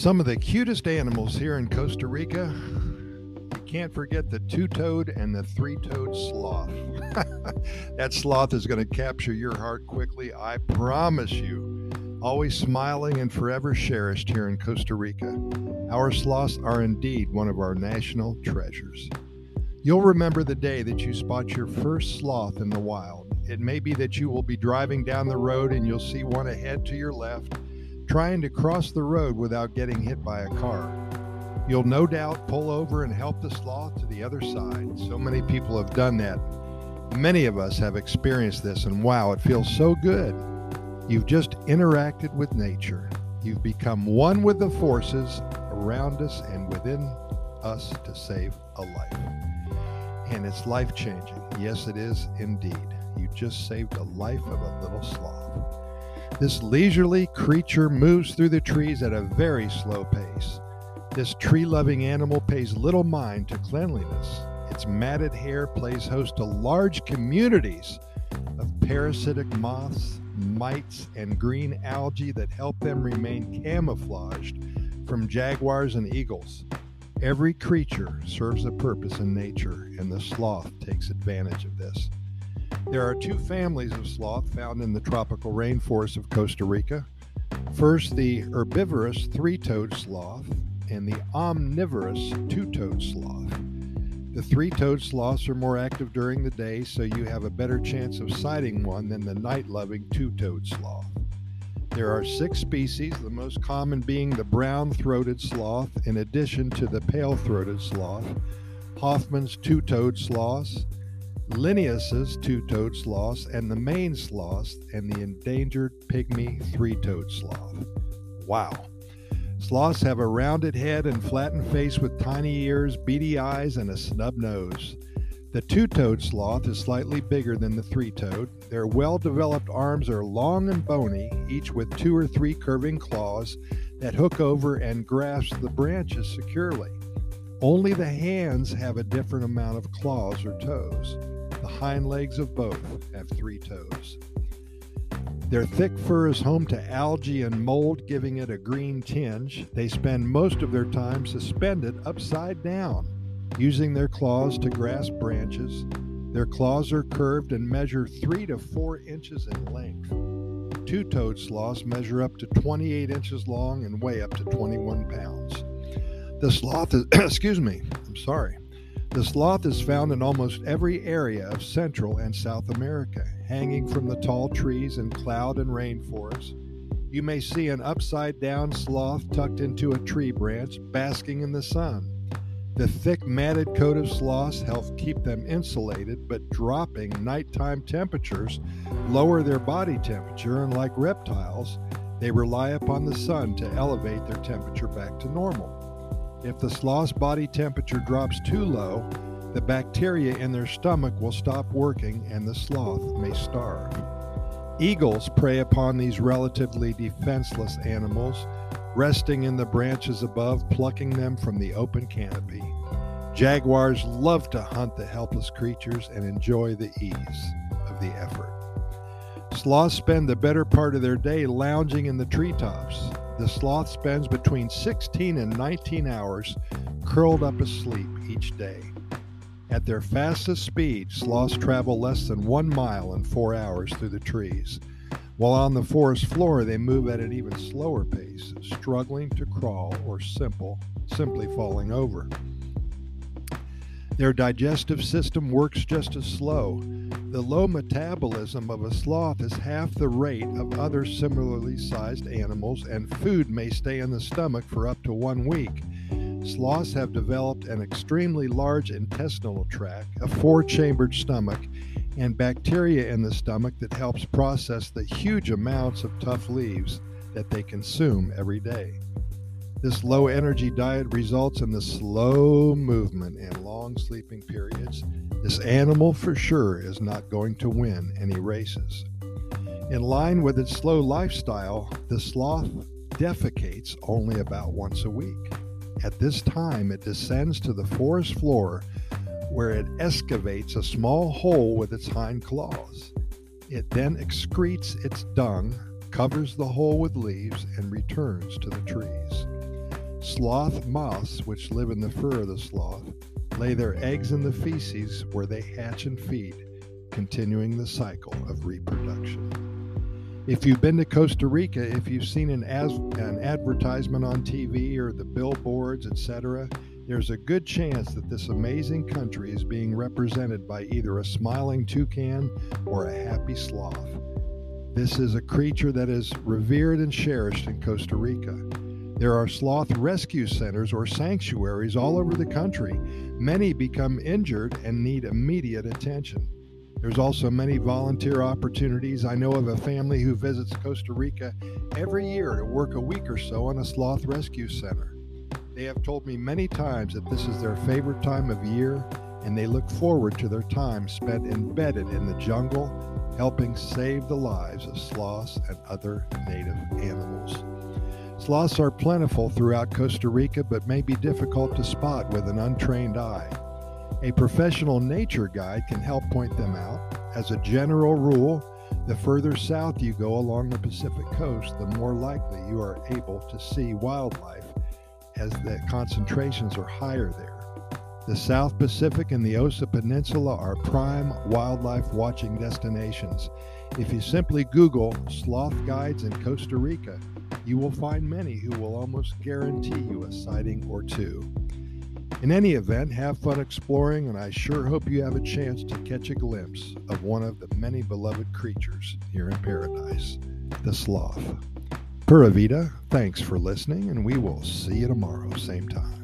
Some of the cutest animals here in Costa Rica. Can't forget the two toed and the three toed sloth. that sloth is going to capture your heart quickly, I promise you. Always smiling and forever cherished here in Costa Rica. Our sloths are indeed one of our national treasures. You'll remember the day that you spot your first sloth in the wild. It may be that you will be driving down the road and you'll see one ahead to your left trying to cross the road without getting hit by a car. You'll no doubt pull over and help the sloth to the other side. So many people have done that. Many of us have experienced this, and wow, it feels so good. You've just interacted with nature. You've become one with the forces around us and within us to save a life. And it's life changing. Yes, it is indeed. You just saved the life of a little sloth. This leisurely creature moves through the trees at a very slow pace. This tree loving animal pays little mind to cleanliness. Its matted hair plays host to large communities of parasitic moths, mites, and green algae that help them remain camouflaged from jaguars and eagles. Every creature serves a purpose in nature, and the sloth takes advantage of this. There are two families of sloth found in the tropical rainforests of Costa Rica. First, the herbivorous three toed sloth and the omnivorous two toed sloth. The three toed sloths are more active during the day, so you have a better chance of sighting one than the night loving two toed sloth. There are six species, the most common being the brown throated sloth, in addition to the pale throated sloth, Hoffmann's two toed sloths, Linnaeus's two-toed sloths, and the maned sloth, and the endangered pygmy three-toed sloth. Wow. Sloths have a rounded head and flattened face with tiny ears, beady eyes, and a snub nose. The two toed sloth is slightly bigger than the three toed. Their well developed arms are long and bony, each with two or three curving claws that hook over and grasp the branches securely. Only the hands have a different amount of claws or toes. Hind legs of both have three toes. Their thick fur is home to algae and mold, giving it a green tinge. They spend most of their time suspended upside down, using their claws to grasp branches. Their claws are curved and measure three to four inches in length. Two toed sloths measure up to 28 inches long and weigh up to 21 pounds. The sloth is, excuse me, I'm sorry. The sloth is found in almost every area of Central and South America, hanging from the tall trees in cloud and rainforests. You may see an upside down sloth tucked into a tree branch, basking in the sun. The thick matted coat of sloths helps keep them insulated, but dropping nighttime temperatures lower their body temperature, and like reptiles, they rely upon the sun to elevate their temperature back to normal. If the sloth's body temperature drops too low, the bacteria in their stomach will stop working and the sloth may starve. Eagles prey upon these relatively defenseless animals, resting in the branches above, plucking them from the open canopy. Jaguars love to hunt the helpless creatures and enjoy the ease of the effort. Sloths spend the better part of their day lounging in the treetops. The sloth spends between 16 and 19 hours curled up asleep each day. At their fastest speed, sloths travel less than one mile in four hours through the trees. While on the forest floor, they move at an even slower pace, struggling to crawl or simple, simply falling over. Their digestive system works just as slow. The low metabolism of a sloth is half the rate of other similarly sized animals, and food may stay in the stomach for up to one week. Sloths have developed an extremely large intestinal tract, a four chambered stomach, and bacteria in the stomach that helps process the huge amounts of tough leaves that they consume every day. This low energy diet results in the slow movement and long sleeping periods. This animal for sure is not going to win any races. In line with its slow lifestyle, the sloth defecates only about once a week. At this time, it descends to the forest floor where it excavates a small hole with its hind claws. It then excretes its dung, covers the hole with leaves, and returns to the trees. Sloth moths, which live in the fur of the sloth, lay their eggs in the feces where they hatch and feed, continuing the cycle of reproduction. If you've been to Costa Rica, if you've seen an, as, an advertisement on TV or the billboards, etc., there's a good chance that this amazing country is being represented by either a smiling toucan or a happy sloth. This is a creature that is revered and cherished in Costa Rica. There are sloth rescue centers or sanctuaries all over the country. Many become injured and need immediate attention. There's also many volunteer opportunities. I know of a family who visits Costa Rica every year to work a week or so on a sloth rescue center. They have told me many times that this is their favorite time of year and they look forward to their time spent embedded in the jungle, helping save the lives of sloths and other native animals. Sloths are plentiful throughout Costa Rica, but may be difficult to spot with an untrained eye. A professional nature guide can help point them out. As a general rule, the further south you go along the Pacific coast, the more likely you are able to see wildlife as the concentrations are higher there. The South Pacific and the Osa Peninsula are prime wildlife watching destinations. If you simply Google sloth guides in Costa Rica, you will find many who will almost guarantee you a sighting or two. In any event, have fun exploring, and I sure hope you have a chance to catch a glimpse of one of the many beloved creatures here in paradise, the sloth. Pura Vida, thanks for listening, and we will see you tomorrow, same time.